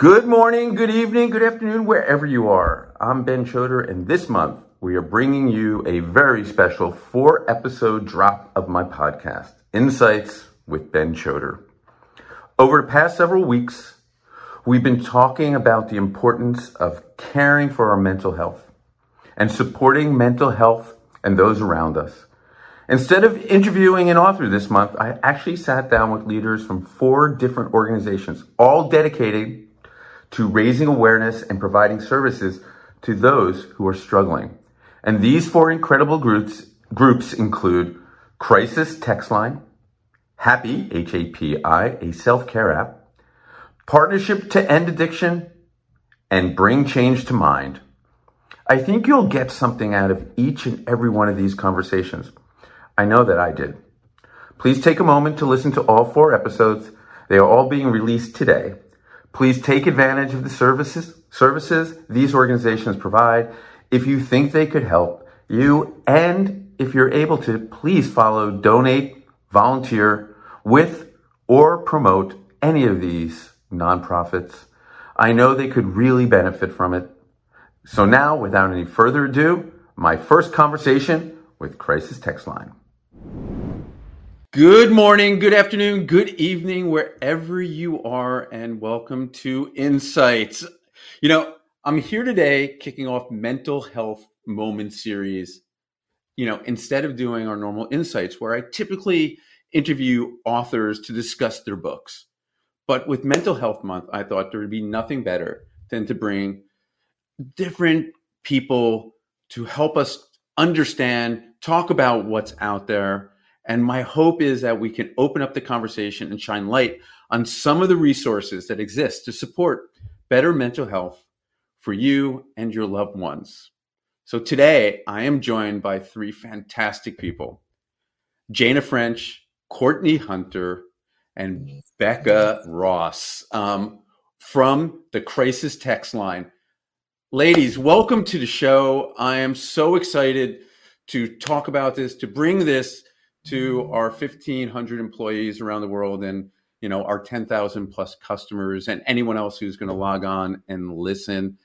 Good morning, good evening, good afternoon, wherever you are. I'm Ben Chodor, and this month we are bringing you a very special four episode drop of my podcast, Insights with Ben Chodor. Over the past several weeks, we've been talking about the importance of caring for our mental health and supporting mental health and those around us. Instead of interviewing an author this month, I actually sat down with leaders from four different organizations, all dedicated to raising awareness and providing services to those who are struggling. And these four incredible groups, groups include Crisis Text Line, Happy, H A P I, a self care app, Partnership to End Addiction, and Bring Change to Mind. I think you'll get something out of each and every one of these conversations. I know that I did. Please take a moment to listen to all four episodes. They are all being released today. Please take advantage of the services, services these organizations provide. If you think they could help you, and if you're able to, please follow, donate, volunteer with, or promote any of these nonprofits. I know they could really benefit from it. So now, without any further ado, my first conversation with Crisis Text Line. Good morning, good afternoon, good evening, wherever you are, and welcome to Insights. You know, I'm here today kicking off Mental Health Moment series. You know, instead of doing our normal Insights, where I typically interview authors to discuss their books. But with Mental Health Month, I thought there would be nothing better than to bring different people to help us understand, talk about what's out there and my hope is that we can open up the conversation and shine light on some of the resources that exist to support better mental health for you and your loved ones. So today I am joined by three fantastic people Jana French, Courtney Hunter, and Becca Ross um, from the Crisis Text Line. Ladies, welcome to the show. I am so excited to talk about this, to bring this to our 1500 employees around the world and you know our 10,000 plus customers and anyone else who's going to log on and listen.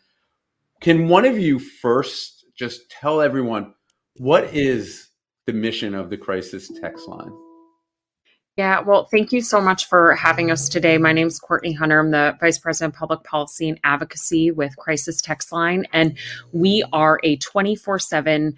Can one of you first just tell everyone what is the mission of the crisis text line yeah, well, thank you so much for having us today. My name is Courtney Hunter. I'm the Vice President of Public Policy and Advocacy with Crisis Text Line, and we are a 24 uh, 7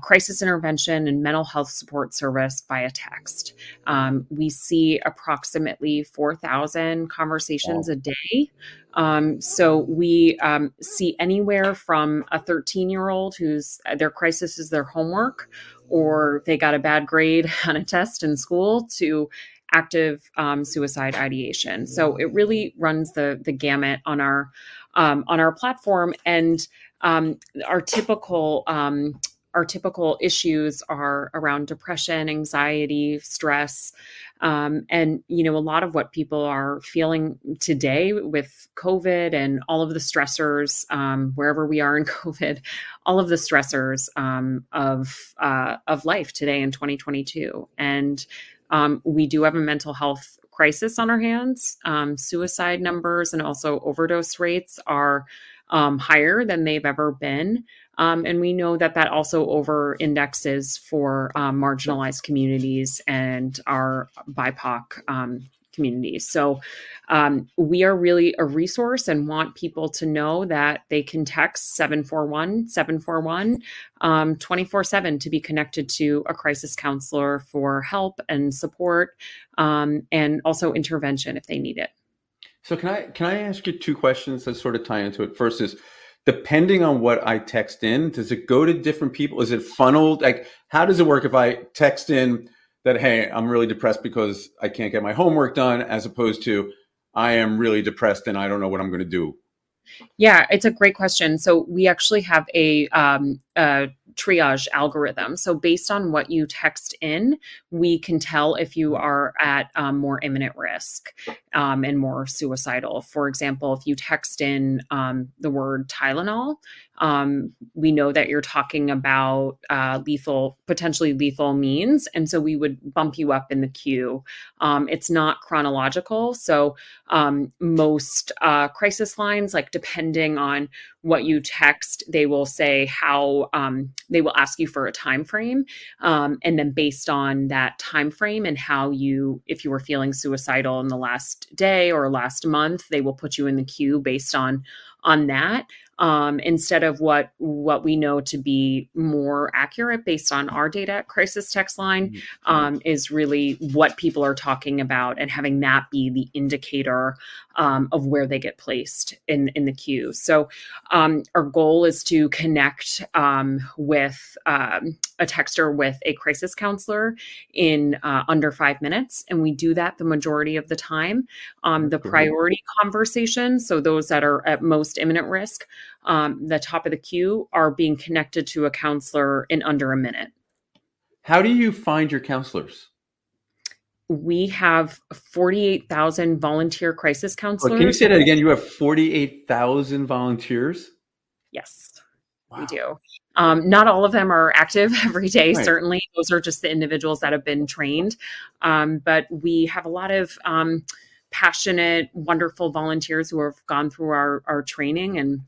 crisis intervention and mental health support service via text. Um, we see approximately 4,000 conversations wow. a day. Um, so we um, see anywhere from a 13 year old whose their crisis is their homework or they got a bad grade on a test in school to active um, suicide ideation. So it really runs the the gamut on our um, on our platform, and um, our typical um, our typical issues are around depression, anxiety, stress, um, and you know a lot of what people are feeling today with COVID and all of the stressors um, wherever we are in COVID, all of the stressors um, of uh, of life today in 2022, and um, we do have a mental health crisis on our hands. Um, suicide numbers and also overdose rates are um, higher than they've ever been. Um, and we know that that also over indexes for um, marginalized communities and our BIPOC um, communities. So um, we are really a resource and want people to know that they can text 741 741 um, 24 7 to be connected to a crisis counselor for help and support and also intervention if they need it. So can I can I ask you two questions that sort of tie into it? First is depending on what I text in, does it go to different people? Is it funneled? Like, how does it work if I text in that, hey, I'm really depressed because I can't get my homework done, as opposed to I am really depressed and I don't know what I'm going to do? Yeah, it's a great question. So we actually have a, um, triage algorithm. So, based on what you text in, we can tell if you are at um, more imminent risk um, and more suicidal. For example, if you text in um, the word Tylenol, um, we know that you're talking about uh, lethal, potentially lethal means. And so we would bump you up in the queue. Um, it's not chronological. So um, most uh, crisis lines, like depending on what you text, they will say how um, they will ask you for a time frame. Um, and then based on that time frame and how you, if you were feeling suicidal in the last day or last month, they will put you in the queue based on on that um, instead of what what we know to be more accurate based on our data at crisis text line mm-hmm. um, is really what people are talking about and having that be the indicator um, of where they get placed in in the queue. So um, our goal is to connect um, with um, a texter with a crisis counselor in uh, under five minutes and we do that the majority of the time. The priority conversation so those that are at most imminent risk um, the top of the queue are being connected to a counselor in under a minute. How do you find your counselors? We have 48,000 volunteer crisis counselors. can you say that again? You have 48,000 volunteers? Yes, wow. we do. Um, not all of them are active every day, right. certainly. Those are just the individuals that have been trained. Um, but we have a lot of um, passionate, wonderful volunteers who have gone through our, our training and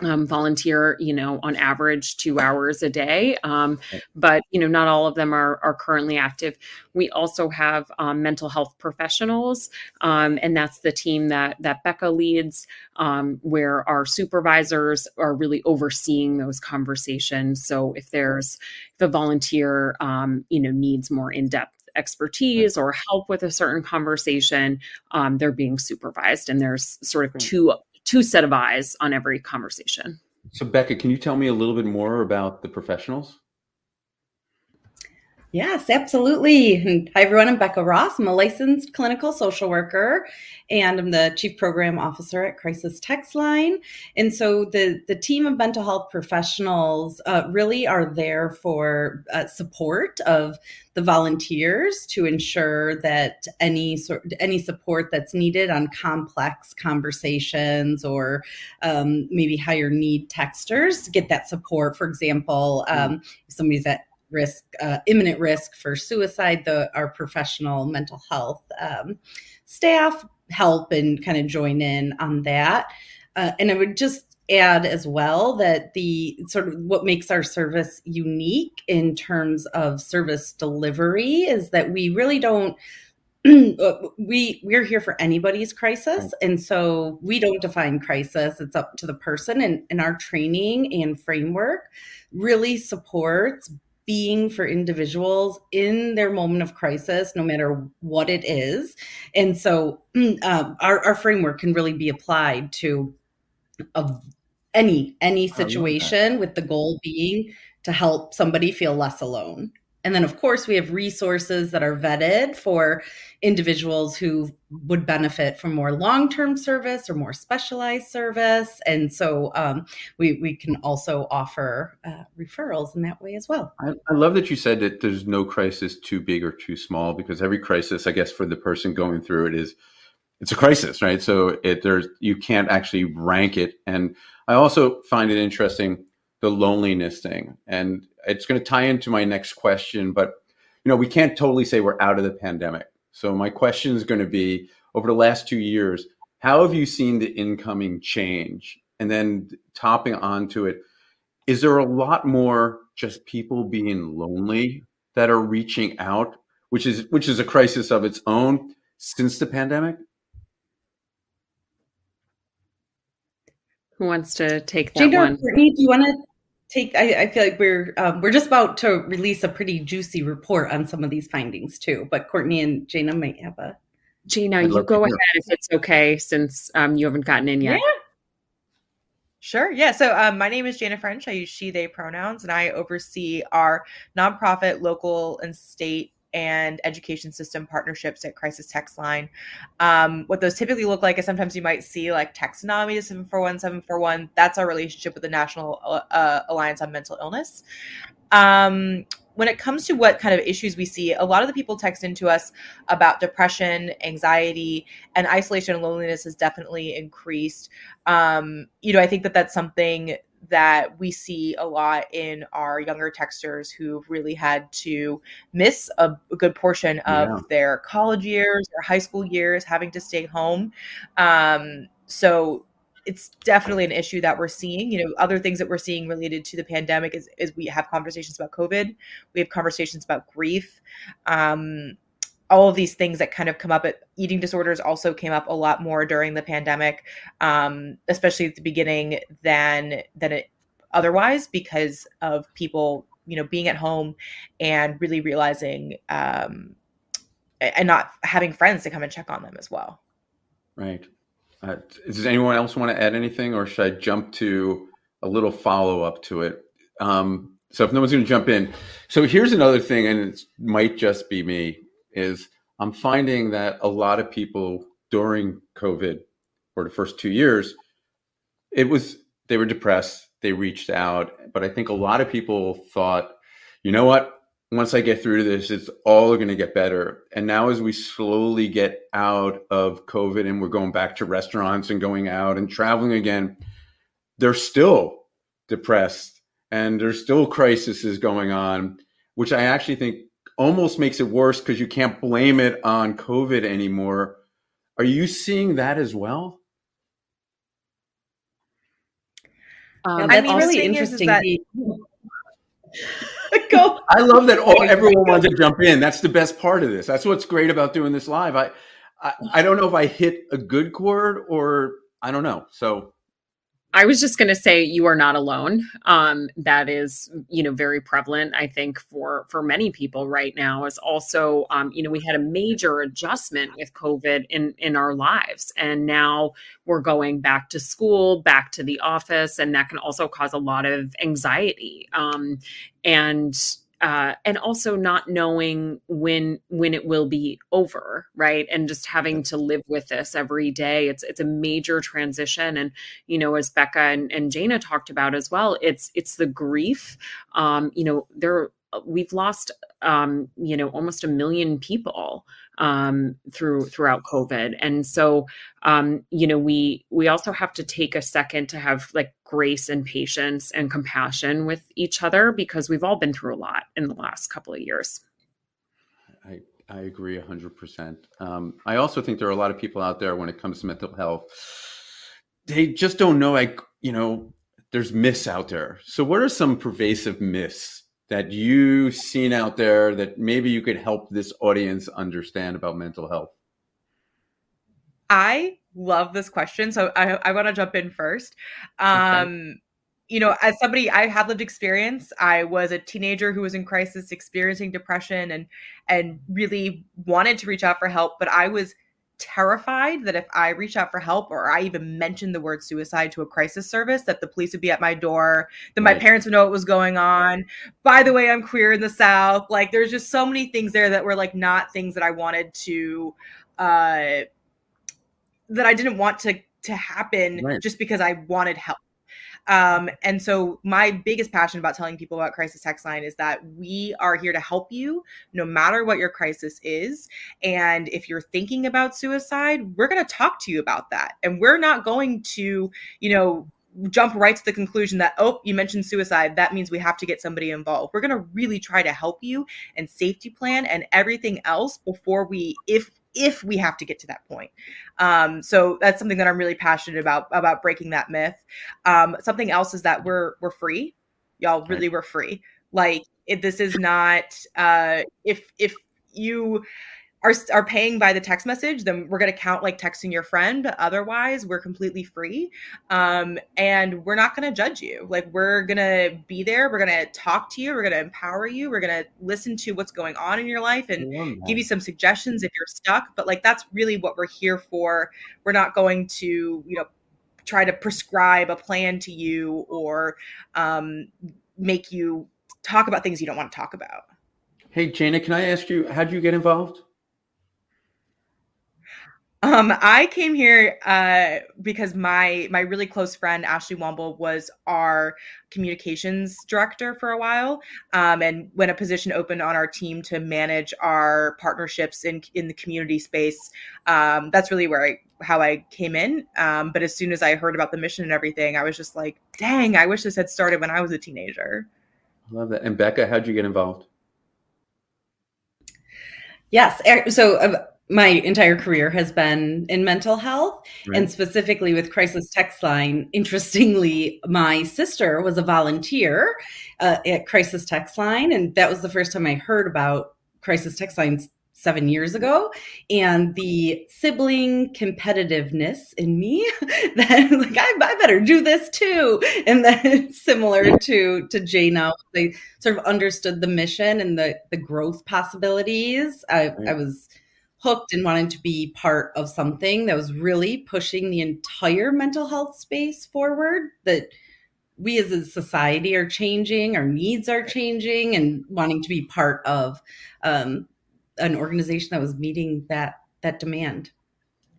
um, volunteer, you know, on average two hours a day. Um, but, you know, not all of them are, are currently active. We also have um, mental health professionals, um, and that's the team that, that Becca leads, um, where our supervisors are really overseeing those conversations. So if there's, if a volunteer, um, you know, needs more in depth expertise or help with a certain conversation, um, they're being supervised. And there's sort of two two set of eyes on every conversation. So, Becca, can you tell me a little bit more about the professionals? Yes, absolutely. Hi, everyone. I'm Becca Ross. I'm a licensed clinical social worker, and I'm the chief program officer at Crisis Text Line. And so, the the team of mental health professionals uh, really are there for uh, support of the volunteers to ensure that any sort any support that's needed on complex conversations or um, maybe higher need texters get that support. For example, um, if somebody's at risk, uh, imminent risk for suicide, the our professional mental health um, staff help and kind of join in on that. Uh, and I would just add as well that the sort of what makes our service unique in terms of service delivery is that we really don't uh, we we're here for anybody's crisis. And so we don't define crisis. It's up to the person and, and our training and framework really supports being for individuals in their moment of crisis, no matter what it is. And so um, our, our framework can really be applied to a, any any situation with the goal being to help somebody feel less alone. And then, of course, we have resources that are vetted for individuals who would benefit from more long term service or more specialized service. And so um, we, we can also offer uh, referrals in that way as well. I, I, love that you said that there's no crisis too big or too small because every crisis, I guess, for the person going through it is. It's a crisis, right? So it there's you can't actually rank it, and I also find it interesting the loneliness thing. And it's going to tie into my next question, but you know, we can't totally say we're out of the pandemic. So my question is going to be over the last 2 years, how have you seen the incoming change? And then topping onto it, is there a lot more just people being lonely that are reaching out, which is which is a crisis of its own since the pandemic? Who wants to take that Jada, one? Courtney, do you want to take? I, I feel like we're um, we're just about to release a pretty juicy report on some of these findings too. But Courtney and Jana might have a. Jana, you go ahead if it's okay, since um, you haven't gotten in yet. Yeah. Sure. Yeah. So um, my name is Jana French. I use she, they pronouns, and I oversee our nonprofit, local, and state and education system partnerships at Crisis Text Line. Um, what those typically look like is sometimes you might see like Text NAMI to 741 741. That's our relationship with the National uh, Alliance on Mental Illness. Um, when it comes to what kind of issues we see, a lot of the people text into us about depression, anxiety, and isolation and loneliness has definitely increased. Um, you know, I think that that's something that we see a lot in our younger texters who've really had to miss a, a good portion of yeah. their college years, their high school years, having to stay home. Um, so it's definitely an issue that we're seeing. You know, other things that we're seeing related to the pandemic is, is we have conversations about COVID, we have conversations about grief. Um, all of these things that kind of come up at eating disorders also came up a lot more during the pandemic, um, especially at the beginning than than it otherwise because of people you know being at home and really realizing um, and not having friends to come and check on them as well. Right. Uh, does anyone else want to add anything, or should I jump to a little follow up to it? Um, so if no one's going to jump in, so here's another thing, and it might just be me, is I'm finding that a lot of people during COVID or the first two years, it was they were depressed, they reached out, but I think a lot of people thought, you know what, once I get through this, it's all going to get better. And now, as we slowly get out of COVID and we're going back to restaurants and going out and traveling again, they're still depressed and there's still crises going on, which I actually think almost makes it worse because you can't blame it on COVID anymore. Are you seeing that as well? Um, that's I mean, really interesting. That- Go. I love that all, everyone wants to jump in. That's the best part of this. That's what's great about doing this live. I, I, I don't know if I hit a good chord or I don't know. So I was just going to say you are not alone. Um, that is, you know, very prevalent. I think for for many people right now is also, um, you know, we had a major adjustment with COVID in in our lives, and now we're going back to school, back to the office, and that can also cause a lot of anxiety. Um, and uh, and also not knowing when when it will be over right? And just having to live with this every day. It's it's a major transition. And you know as becca and, and jana talked about as well it's it's the grief. Um you know there we've lost um you know almost a million people um, through throughout COVID. And so, um, you know, we we also have to take a second to have like grace and patience and compassion with each other because we've all been through a lot in the last couple of years. I I agree hundred um, percent. I also think there are a lot of people out there when it comes to mental health. They just don't know, like you know, there's myths out there. So, what are some pervasive myths that you've seen out there that maybe you could help this audience understand about mental health? I love this question. So I, I want to jump in first. Um, okay. You know, as somebody, I have lived experience. I was a teenager who was in crisis, experiencing depression, and and really wanted to reach out for help. But I was terrified that if I reach out for help or I even mentioned the word suicide to a crisis service, that the police would be at my door, that my parents would know what was going on. By the way, I'm queer in the South. Like there's just so many things there that were like not things that I wanted to uh that I didn't want to to happen right. just because I wanted help. Um, and so my biggest passion about telling people about Crisis Text Line is that we are here to help you no matter what your crisis is. And if you're thinking about suicide, we're going to talk to you about that. And we're not going to, you know, jump right to the conclusion that oh you mentioned suicide that means we have to get somebody involved we're going to really try to help you and safety plan and everything else before we if if we have to get to that point. Um, so that's something that I'm really passionate about about breaking that myth. Um, something else is that we're we're free, y'all. Really, we're free. Like if this is not uh, if if you are are paying by the text message, then we're going to count like texting your friend. But otherwise, we're completely free, um, and we're not going to judge you. Like we're going to be there. We're going to talk to you. We're going to empower you. We're going to listen to what's going on in your life and give you some suggestions if you're stuck. But like that's really what we're here for. We're not going to you know try to prescribe a plan to you or um, make you talk about things you don't want to talk about. Hey, Jana, can I ask you, how did you get involved? Um, I came here uh, because my my really close friend Ashley Womble was our communications director for a while, um, and when a position opened on our team to manage our partnerships in in the community space, um, that's really where I how I came in. Um, but as soon as I heard about the mission and everything, I was just like, "Dang, I wish this had started when I was a teenager." I love that. And Becca, how'd you get involved? Yes, er, so. Uh, my entire career has been in mental health. Right. and specifically with crisis text line interestingly my sister was a volunteer uh, at crisis text line. And that was the first time i heard about crisis text lines seven years ago. And the sibling competitiveness in me that like I, I, better do this too. And then similar to to jana they sort of understood the mission and the the growth possibilities. I, right. I was hooked and wanted to be part of something that was really pushing the entire mental health space forward that we as a society are changing our needs are changing and wanting to be part of um, an organization that was meeting that that demand.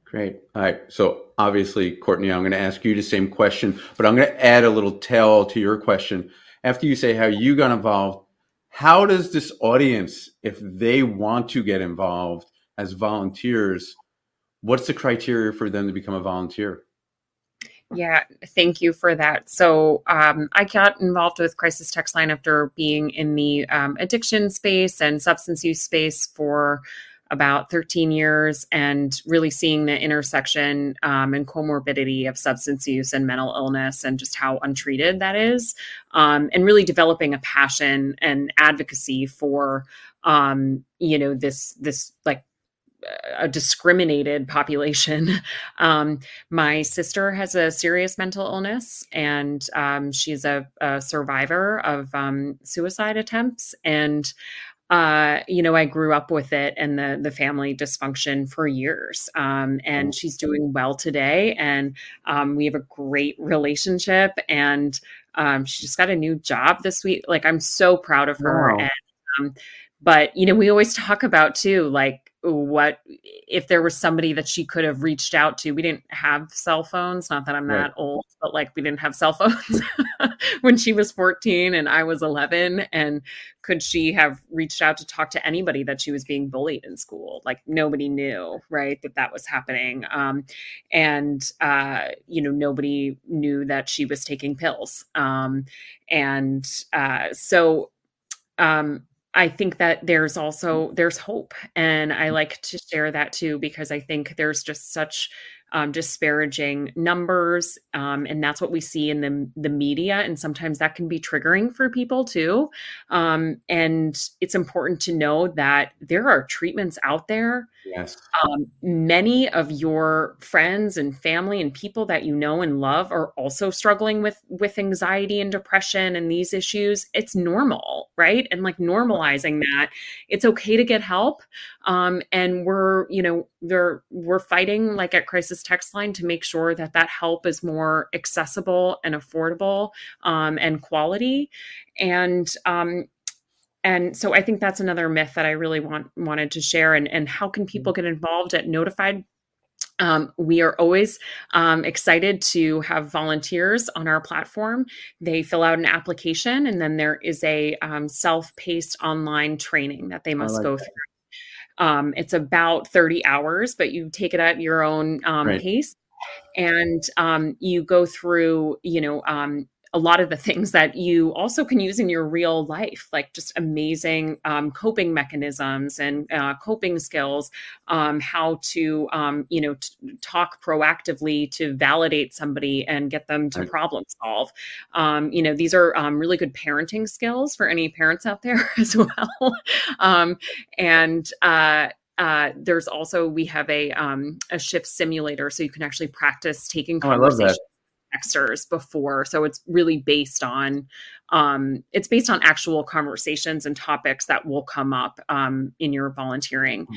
Great. All right. So obviously courtney i'm going to ask you the same question but i'm going to add a little tell to your question. After you say how you got involved how does this audience if they want to get involved as volunteers, what's the criteria for them to become a volunteer? Yeah, thank you for that. So um, I got involved with Crisis Text Line after being in the um, addiction space and substance use space for about 13 years and really seeing the intersection um, and comorbidity of substance use and mental illness and just how untreated that is um, and really developing a passion and advocacy for um, you know this this like a discriminated population. Um, my sister has a serious mental illness, and um, she's a, a, survivor of um, suicide attempts. And uh, you know, I grew up with it and the the family dysfunction for years. Um, and she's doing well today, and um, we have a great relationship. And um, she just got a new job this week. Like, I'm so proud of her. Wow. And but you know, we always talk about too, like what if there was somebody that she could have reached out to we didn't have cell phones not that i'm right. that old but like we didn't have cell phones when she was 14 and i was 11 and could she have reached out to talk to anybody that she was being bullied in school like nobody knew right that that was happening um, and uh, you know nobody knew that she was taking pills um, and uh, so um, I think that there's mm. also there's hope and I mm. like to share that too because I think there's just such um, disparaging numbers, um, and that's what we see in the the media, and sometimes that can be triggering for people too. Um, and it's important to know that there are treatments out there. Yes. Um, many of your friends and family and people that you know and love are also struggling with with anxiety and depression and these issues. It's normal, right? And like normalizing that, it's okay to get help. Um, and we're you know they're we're fighting like at crisis text line to make sure that that help is more accessible and affordable um, and quality and um, and so i think that's another myth that i really want wanted to share and and how can people get involved at notified um, we are always um, excited to have volunteers on our platform. They fill out an application, and then there is a um, self paced online training that they must like go that. through. Um, it's about 30 hours, but you take it at your own um, right. pace. And um, you go through, you know, um, a lot of the things that you also can use in your real life, like just amazing um, coping mechanisms and uh, coping skills, um, how to, um, you know, t- talk proactively to validate somebody and get them to right. problem solve. Um, you know, these are um, really good parenting skills for any parents out there as well. Um, and uh, uh, there's also we have a um, a shift simulator, so you can actually practice taking conversations Xers before. So it's really based on um, it's based on actual conversations and topics that will come up um, in your volunteering.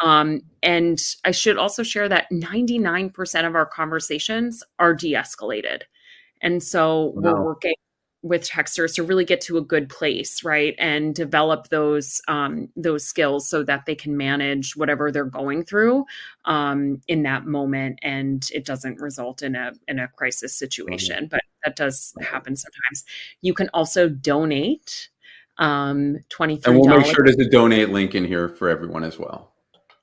Hmm. Um, and I should also share that 99% of our conversations are de-escalated. And so wow. we're working with texters to really get to a good place right and develop those um, those skills so that they can manage whatever they're going through um, in that moment and it doesn't result in a in a crisis situation mm-hmm. but that does happen sometimes you can also donate um 23 and we'll make sure there's a donate link in here for everyone as well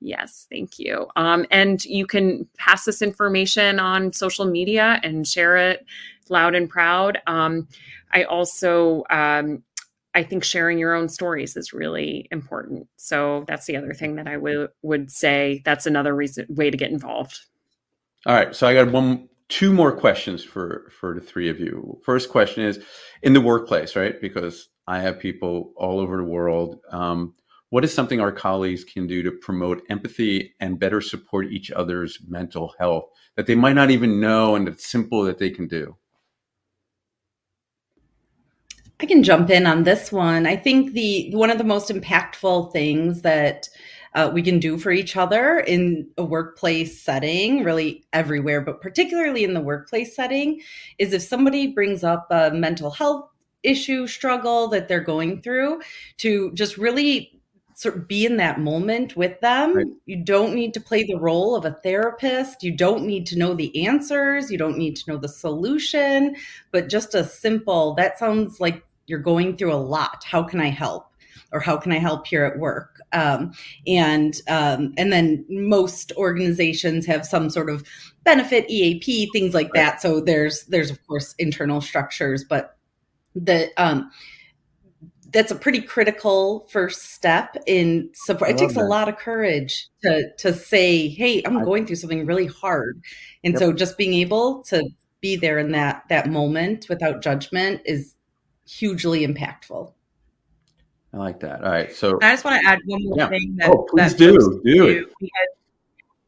Yes, thank you. Um, and you can pass this information on social media and share it loud and proud. Um, I also, um, I think sharing your own stories is really important. So that's the other thing that I would would say. That's another reason way to get involved. All right, so I got one, two more questions for for the three of you. First question is in the workplace, right? Because I have people all over the world. Um, what is something our colleagues can do to promote empathy and better support each other's mental health that they might not even know and it's simple that they can do? I can jump in on this one. I think the one of the most impactful things that uh, we can do for each other in a workplace setting, really everywhere, but particularly in the workplace setting, is if somebody brings up a mental health issue, struggle that they're going through, to just really sort of be in that moment with them. Right. You don't need to play the role of a therapist. You don't need to know the answers. You don't need to know the solution, but just a simple, that sounds like you're going through a lot. How can I help? Or how can I help here at work? Um, and um, and then most organizations have some sort of benefit EAP things like that. So there's there's of course internal structures, but the um, that's a pretty critical first step in support. It takes that. a lot of courage to to say, "Hey, I'm going through something really hard," and yep. so just being able to be there in that that moment without judgment is hugely impactful. I like that. All right, so I just want to add one more yeah. thing. That, oh, please that do do, do because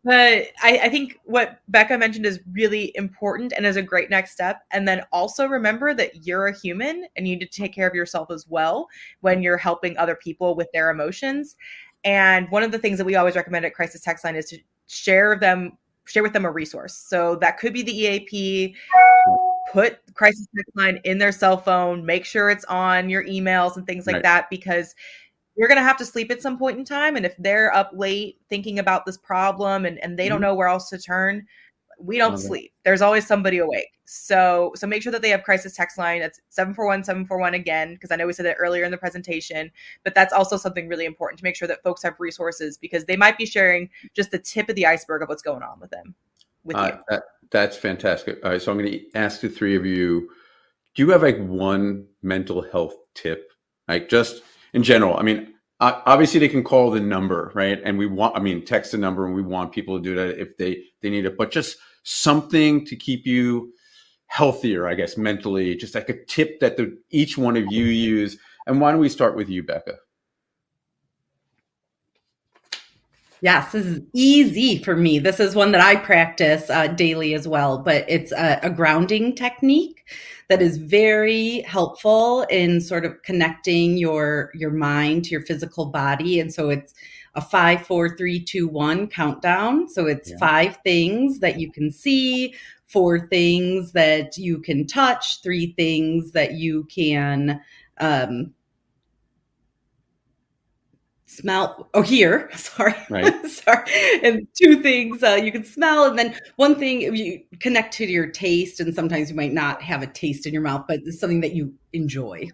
but I, I, think what Becca mentioned is really important and is a great next step. And then also remember that you're a human and you need to take care of yourself as well when you're helping other people with their emotions. And one of the things that we always recommend at Crisis Text Line is to share them, share with them a resource. So that could be the EAP. Put Crisis Text Line in their cell phone. Make sure it's on your emails and things like right. that because you're going to have to sleep at some point in time. And if they're up late thinking about this problem and, and they don't mm-hmm. know where else to turn, we don't okay. sleep. There's always somebody awake. So so make sure that they have crisis text line. That's 741 741 again, because I know we said it earlier in the presentation, but that's also something really important to make sure that folks have resources because they might be sharing just the tip of the iceberg of what's going on with them. With uh, you. That, that's fantastic. All right. So I'm going to ask the three of you, do you have like one mental health tip? Like just in general. I mean, obviously they can call the number, right? And we want, I mean, text the number, and we want people to do that if they they need it. But just something to keep you healthier, I guess, mentally. Just like a tip that the, each one of you use. And why don't we start with you, Becca? Yes, this is easy for me. This is one that I practice uh, daily as well, but it's a, a, grounding technique that is very helpful in sort of connecting your your mind to your physical body. And so it's a five, four, three, two, one countdown. So it's yeah. five things that you can see, four things that you can touch, three things that you can um, smell oh here sorry right. sorry and two things uh, you can smell and then one thing you connect to your taste and sometimes you might not have a taste in your mouth but it's something that you enjoy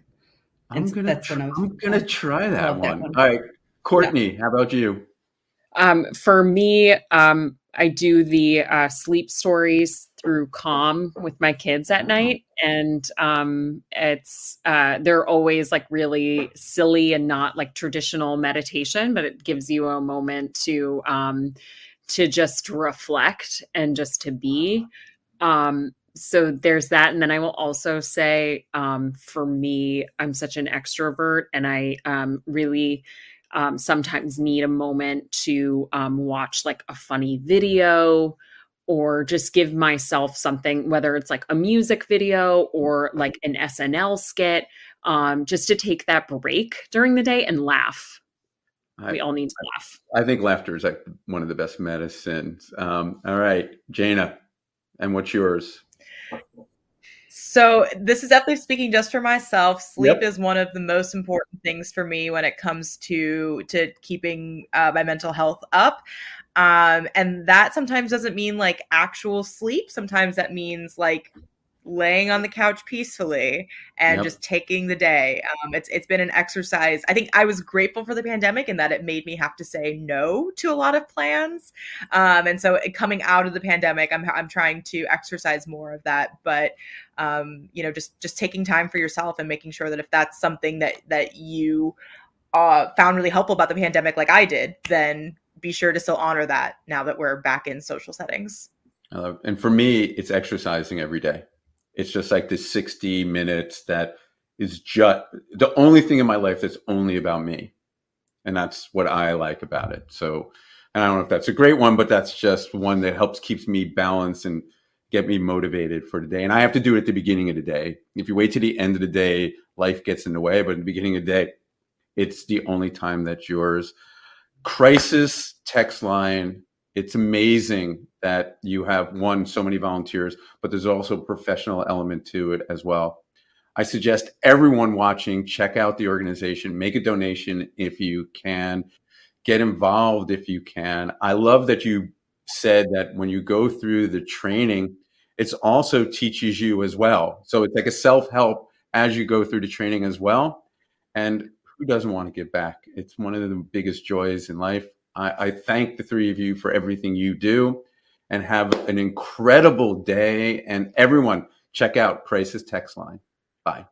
i'm and gonna try, i'm gonna try that one. that one. all right courtney yeah. how about you um, for me um, I do the uh, sleep stories through Calm with my kids at night, and um, it's uh, they're always like really silly and not like traditional meditation, but it gives you a moment to um, to just reflect and just to be. Um, so there's that, and then I will also say, um, for me, I'm such an extrovert, and I um, really um, sometimes need a moment to um, watch like a funny video or just give myself something, whether it's like a music video or like an SNL skit, um, just to take that break during the day and laugh. I, we all need to laugh. I think laughter is like one of the best medicines. Um, all right, Jana, and what's yours? So this is definitely speaking just for myself. Sleep yep. is one of the most important things for me when it comes to to keeping uh, my mental health up. Um, and that sometimes doesn't mean like actual sleep. Sometimes that means like laying on the couch peacefully and yep. just taking the day. Um, it's it's been an exercise. I think I was grateful for the pandemic and that it made me have to say no to a lot of plans. Um, and so coming out of the pandemic, I'm I'm trying to exercise more of that. But um, you know, just just taking time for yourself and making sure that if that's something that that you uh, found really helpful about the pandemic, like I did, then be sure to still honor that now that we're back in social settings. and for me, it's exercising every day. It's just like this 60 minutes that is just the only thing in my life that's only about me. And that's what I like about it. So, and I don't know if that's a great one, but that's just one that helps keeps me balanced and get me motivated for the day. And I have to do it at the beginning of the day. If you wait to the end of the day, life gets in the way. But at the beginning of the day, it's the only time that's yours. Crisis text line. It's amazing that you have one so many volunteers but there's also a professional element to it as well. I suggest everyone watching check out the organization make a donation if you can. Get involved if you can. I love that you said that when you go through the training it also teaches you as well. So it's like a self-help as you go through the training as well. And who doesn't want to give back it's one of the biggest joys in life I, I thank the three of you for everything you do and have an incredible day. And everyone, check out Crisis Text Line. Bye.